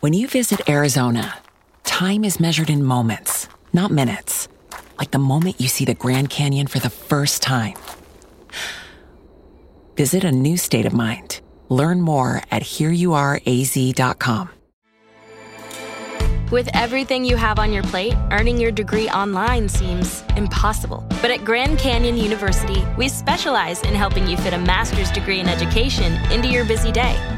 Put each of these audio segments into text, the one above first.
When you visit Arizona, time is measured in moments, not minutes. Like the moment you see the Grand Canyon for the first time. Visit a new state of mind. Learn more at hereyouareaz.com. With everything you have on your plate, earning your degree online seems impossible. But at Grand Canyon University, we specialize in helping you fit a master's degree in education into your busy day.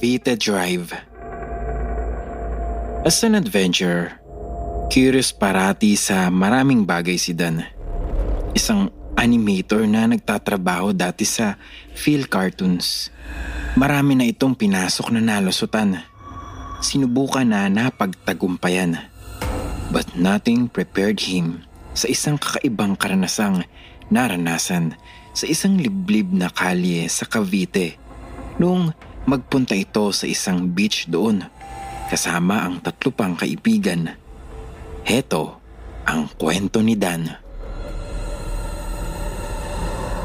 Cavite Drive As an adventurer, curious parati sa maraming bagay si Dan. Isang animator na nagtatrabaho dati sa Phil Cartoons. Marami na itong pinasok na nalusutan. Sinubukan na napagtagumpayan. But nothing prepared him sa isang kakaibang karanasang naranasan sa isang liblib na kalye sa Cavite noong magpunta ito sa isang beach doon kasama ang tatlo pang kaibigan. Heto ang kwento ni Dan.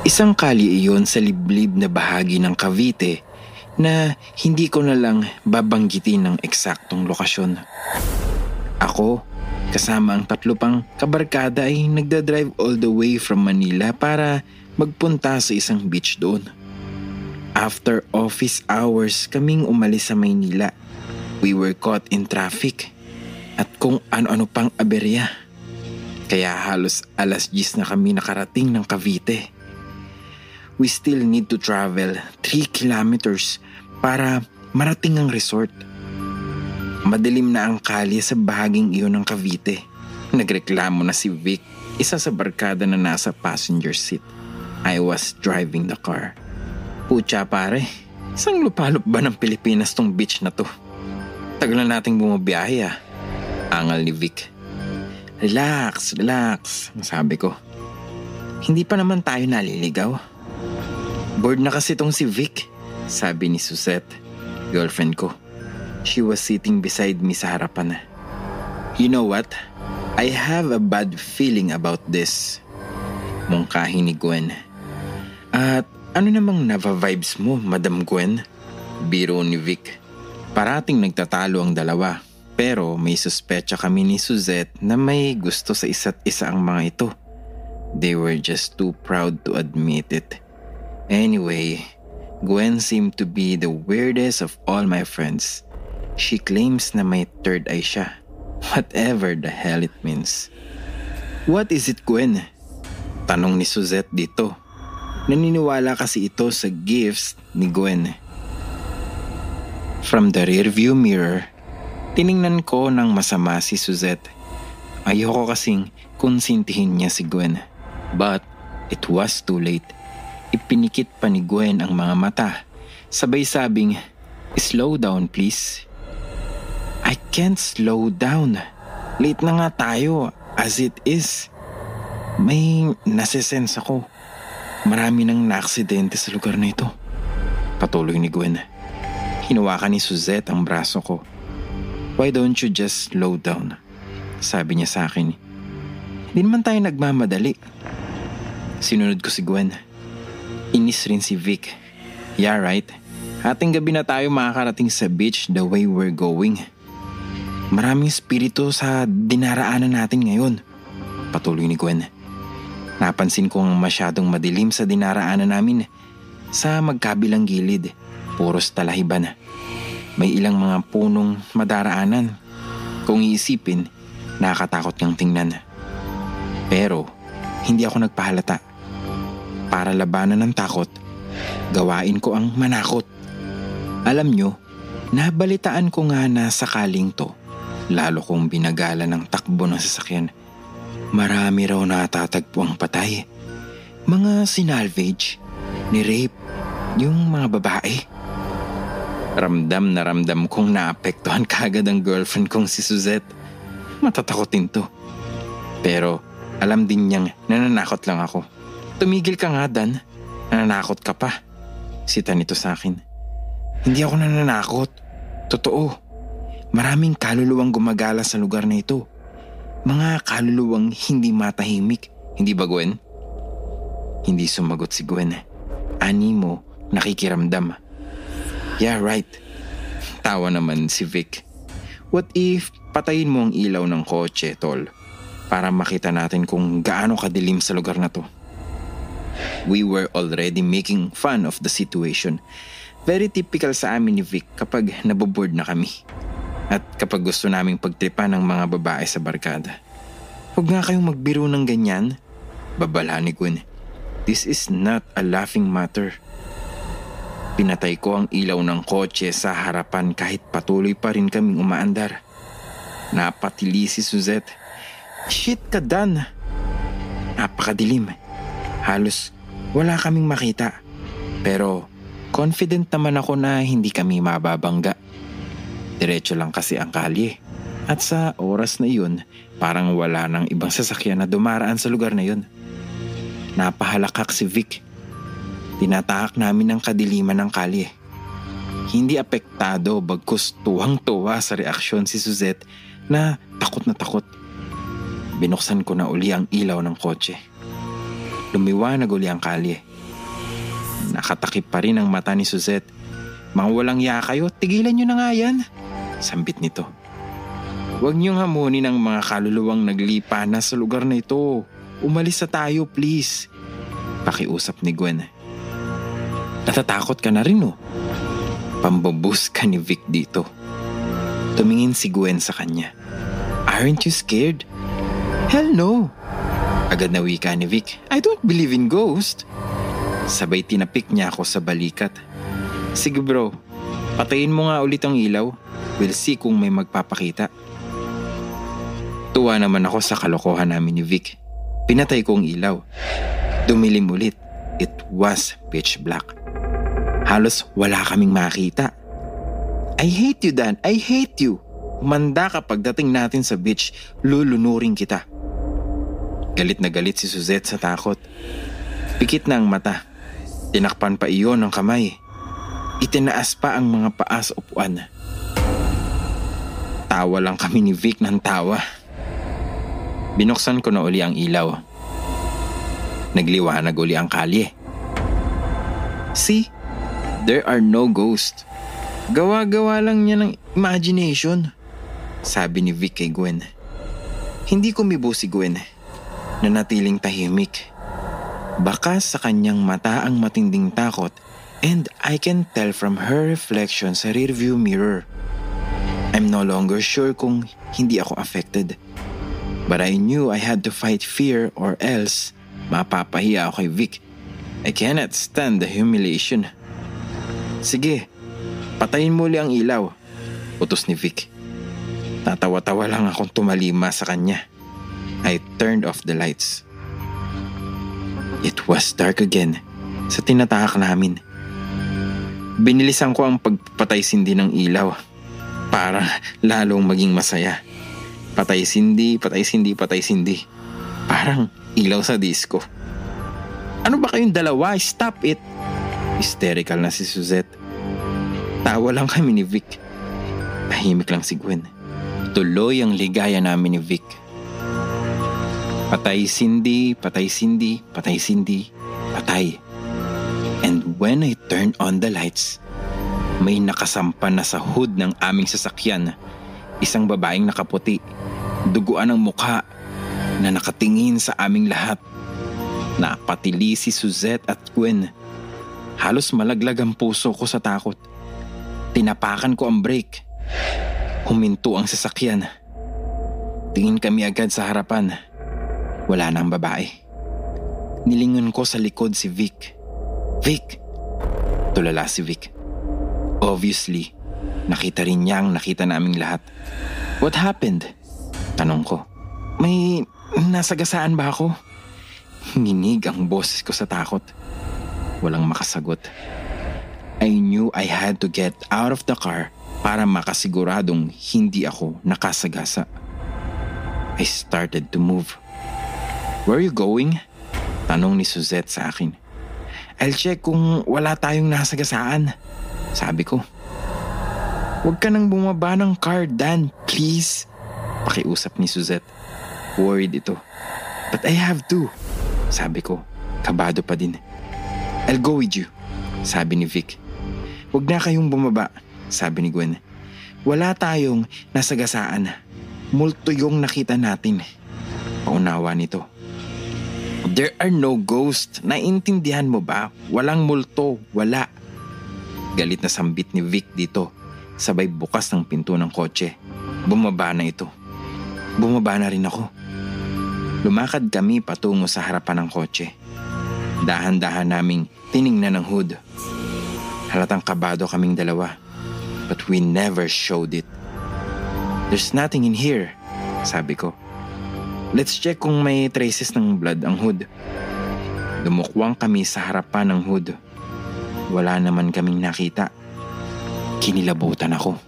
Isang kali iyon sa liblib na bahagi ng Cavite na hindi ko na lang babanggitin ng eksaktong lokasyon. Ako, kasama ang tatlo pang kabarkada ay nagdadrive all the way from Manila para magpunta sa isang beach doon. After office hours kaming umalis sa Maynila. We were caught in traffic at kung ano-ano pang aberya. Kaya halos alas 10 na kami nakarating ng Cavite. We still need to travel 3 kilometers para marating ang resort. Madilim na ang kalye sa bahaging iyon ng Cavite. Nagreklamo na si Vic, isa sa barkada na nasa passenger seat. I was driving the car. Pucha pare, isang lupalop ba ng Pilipinas tong beach na to? Tagal na nating bumabiyahe ah. Angal ni Vic. Relax, relax, sabi ko. Hindi pa naman tayo naliligaw. Bored na kasi tong si Vic, sabi ni Suzette, girlfriend ko. She was sitting beside me sa harapan. You know what? I have a bad feeling about this. Mungkahi ni Gwen. At ano namang nava-vibes mo, Madam Gwen? Biro ni Vic. Parating nagtatalo ang dalawa. Pero may suspecha kami ni Suzette na may gusto sa isa't isa ang mga ito. They were just too proud to admit it. Anyway, Gwen seemed to be the weirdest of all my friends. She claims na may third eye siya. Whatever the hell it means. What is it, Gwen? Tanong ni Suzette dito. Naniniwala kasi ito sa gifts ni Gwen. From the rearview mirror, tiningnan ko ng masama si Suzette. Ayoko kasing konsintihin niya si Gwen. But it was too late. Ipinikit pa ni Gwen ang mga mata. Sabay sabing, slow down please. I can't slow down. Late na nga tayo as it is. May nasisense ako. Marami nang naaksidente sa lugar na ito. Patuloy ni Gwen. Hinawakan ni Suzette ang braso ko. Why don't you just slow down? Sabi niya sa akin. Hindi naman tayo nagmamadali. Sinunod ko si Gwen. Inis rin si Vic. Yeah, right. Ating gabi na tayo makakarating sa beach the way we're going. Maraming spirito sa dinaraanan natin ngayon. Patuloy ni Gwen. Napansin kong masyadong madilim sa dinaraanan namin. Sa magkabilang gilid, puros talahiban. May ilang mga punong madaraanan. Kung iisipin, nakakatakot ngang tingnan. Pero, hindi ako nagpahalata. Para labanan ng takot, gawain ko ang manakot. Alam nyo, nabalitaan ko nga na sakaling to. Lalo kong binagala ng takbo ng sasakyan. Marami raw natatagpo ang patay. Mga sinalvage, ni-rape, yung mga babae. Ramdam na ramdam kong naapektuhan kagad ang girlfriend kong si Suzette. Matatakotin to. Pero alam din niyang nananakot lang ako. Tumigil ka nga, Dan. Nananakot ka pa. Sita nito sa akin. Hindi ako nananakot. Totoo. Maraming kaluluwang gumagala sa lugar na ito. Mga kaluluwang hindi matahimik. Hindi ba, Gwen? Hindi sumagot si Gwen. Ani mo, nakikiramdam. Yeah, right. Tawa naman si Vic. What if patayin mo ang ilaw ng kotse, tol? Para makita natin kung gaano kadilim sa lugar na to. We were already making fun of the situation. Very typical sa amin ni Vic kapag naboboard na kami. At kapag gusto naming pagtripa ng mga babae sa barkada. Huwag nga kayong magbiro ng ganyan. Babala ni Gwen. This is not a laughing matter. Pinatay ko ang ilaw ng kotse sa harapan kahit patuloy pa rin kaming umaandar. Napatili si Suzette. Shit ka, Dan. Napakadilim. Halos wala kaming makita. Pero confident naman ako na hindi kami mababangga. Diretso lang kasi ang kalye. At sa oras na iyon, parang wala nang ibang sasakyan na dumaraan sa lugar na yun. Napahalakak si Vic. Tinatahak namin ang kadiliman ng kalye. Hindi apektado bagkus tuwang-tuwa sa reaksyon si Suzette na takot na takot. Binuksan ko na uli ang ilaw ng kotse. Lumiwanag uli ang kalye. Nakatakip pa rin ang mata ni Suzette. Mga walang ya tigilan nyo na nga yan. Sambit nito. Huwag niyong hamunin ang mga kaluluwang naglipa na sa lugar na ito. Umalis na tayo, please. Pakiusap ni Gwen. Natatakot ka na rin, oh. Pambabus ka ni Vic dito. Tumingin si Gwen sa kanya. Aren't you scared? Hell no. Agad na wika ni Vic. I don't believe in ghost. Sabay tinapik niya ako sa balikat. Sige bro, patayin mo nga ulit ang ilaw. We'll see kung may magpapakita. Tuwa naman ako sa kalokohan namin ni Vic. Pinatay ko ang ilaw. Dumilim ulit. It was pitch black. Halos wala kaming makita. I hate you, Dan. I hate you. Manda ka pagdating natin sa beach, lulunurin kita. Galit na galit si Suzette sa takot. Pikit na ang mata. Tinakpan pa iyon ng kamay. Itinaas pa ang mga paa sa upuan. Tawa lang kami ni Vic ng tawa. Binuksan ko na uli ang ilaw. Nagliwanag uli ang kalye. See? There are no ghosts. Gawa-gawa lang niya ng imagination. Sabi ni Vic kay Gwen. Hindi kumibo si Gwen. Nanatiling tahimik. Baka sa kanyang mata ang matinding takot and I can tell from her reflection sa rearview mirror. I'm no longer sure kung hindi ako affected. But I knew I had to fight fear or else mapapahiya ako kay Vic. I cannot stand the humiliation. Sige, patayin mo ang ilaw. Utos ni Vic. Tatawa-tawa lang akong tumalima sa kanya. I turned off the lights. It was dark again sa tinatahak namin. Binilisan ko ang pagpatay sindi ng ilaw para lalong maging masaya. Patay sindi, patay sindi, patay sindi. Parang ilaw sa disco. Ano ba kayong dalawa? Stop it! Hysterical na si Suzette. Tawa lang kami ni Vic. Tahimik lang si Gwen. Tuloy ang ligaya namin ni Vic. Patay Cindy, patay Cindy, patay Cindy, patay. And when I turned on the lights, may nakasampan na sa hood ng aming sasakyan. Isang babaeng nakaputi, duguan ang mukha na nakatingin sa aming lahat. Napatili si Suzette at Gwen. Halos malaglag ang puso ko sa takot. Tinapakan ko ang brake. Huminto ang sasakyan. Tingin kami agad sa harapan. Wala na ang babae. Nilingon ko sa likod si Vic. Vic! Tulala si Vic. Obviously, nakita rin niya ang nakita naming lahat. What happened? Tanong ko. May nasagasaan ba ako? Nginig ang boses ko sa takot. Walang makasagot. I knew I had to get out of the car para makasiguradong hindi ako nakasagasa. I started to move. Where are you going? Tanong ni Suzette sa akin. I'll check kung wala tayong nasagasaan. Sabi ko. Huwag ka nang bumaba ng car, Dan. Please. Pakiusap ni Suzette. Worried ito. But I have to. Sabi ko. Kabado pa din. I'll go with you. Sabi ni Vic. Huwag na kayong bumaba. Sabi ni Gwen. Wala tayong nasagasaan. Multo yung nakita natin. Paunawa nito. There are no ghosts. Naintindihan mo ba? Walang multo. Wala. Galit na sambit ni Vic dito. Sabay bukas ng pinto ng kotse. Bumaba na ito. Bumaba na rin ako. Lumakad kami patungo sa harapan ng kotse. Dahan-dahan naming tiningnan ng hood. Halatang kabado kaming dalawa. But we never showed it. There's nothing in here, sabi ko. Let's check kung may traces ng blood ang hood. Dumukwang kami sa harapan ng hood. Wala naman kaming nakita. Kinilabutan ako.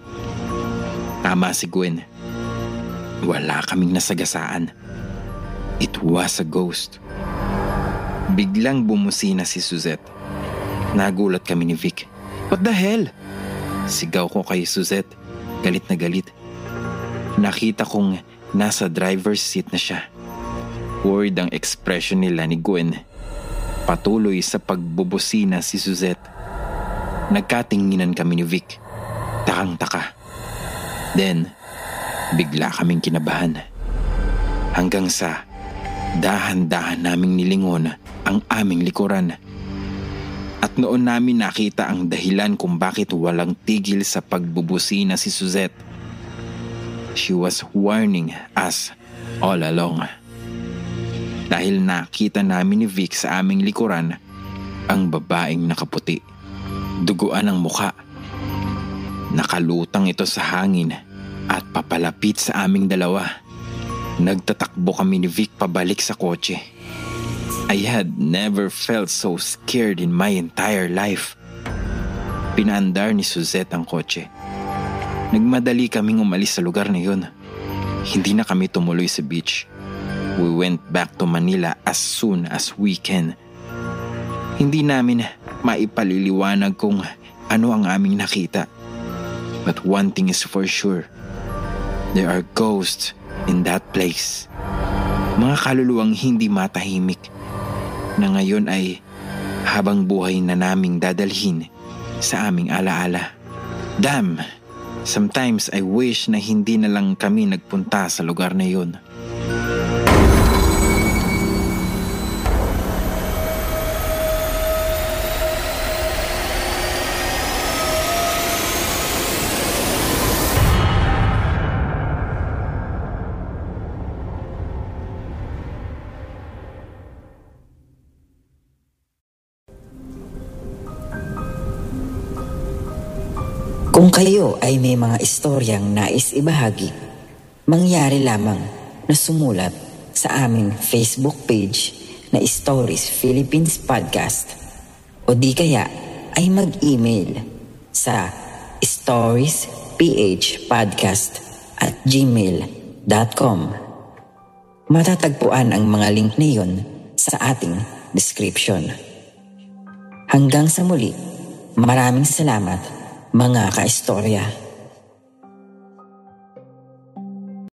Tama si Gwen. Wala kaming nasagasaan. It was a ghost. Biglang bumusina si Suzette. Nagulat kami ni Vic. What the hell? Sigaw ko kay Suzette. Galit na galit. Nakita kong Nasa driver's seat na siya. Worried ang expression nila ni Gwen. Patuloy sa pagbubusina si Suzette. Nagkatinginan kami ni Vic. Takang-taka. Then, bigla kaming kinabahan. Hanggang sa dahan-dahan naming nilingon ang aming likuran. At noon namin nakita ang dahilan kung bakit walang tigil sa pagbubusina si Suzette. She was warning us all along. Dahil nakita namin ni Vic sa aming likuran ang babaeng nakaputi. Duguan ang muka. Nakalutang ito sa hangin at papalapit sa aming dalawa. Nagtatakbo kami ni Vic pabalik sa kotse. I had never felt so scared in my entire life. Pinaandar ni Suzette ang kotse. Nagmadali kaming umalis sa lugar na yun. Hindi na kami tumuloy sa beach. We went back to Manila as soon as we can. Hindi namin maipaliliwanag kung ano ang aming nakita. But one thing is for sure. There are ghosts in that place. Mga kaluluwang hindi matahimik na ngayon ay habang buhay na naming dadalhin sa aming alaala. Damn! Sometimes I wish na hindi na lang kami nagpunta sa lugar na yun. Kung kayo ay may mga istoryang nais ibahagi, mangyari lamang na sumulat sa aming Facebook page na Stories Philippines Podcast o di kaya ay mag-email sa storiesphpodcast at gmail.com Matatagpuan ang mga link na iyon sa ating description. Hanggang sa muli, maraming salamat mga kaistorya.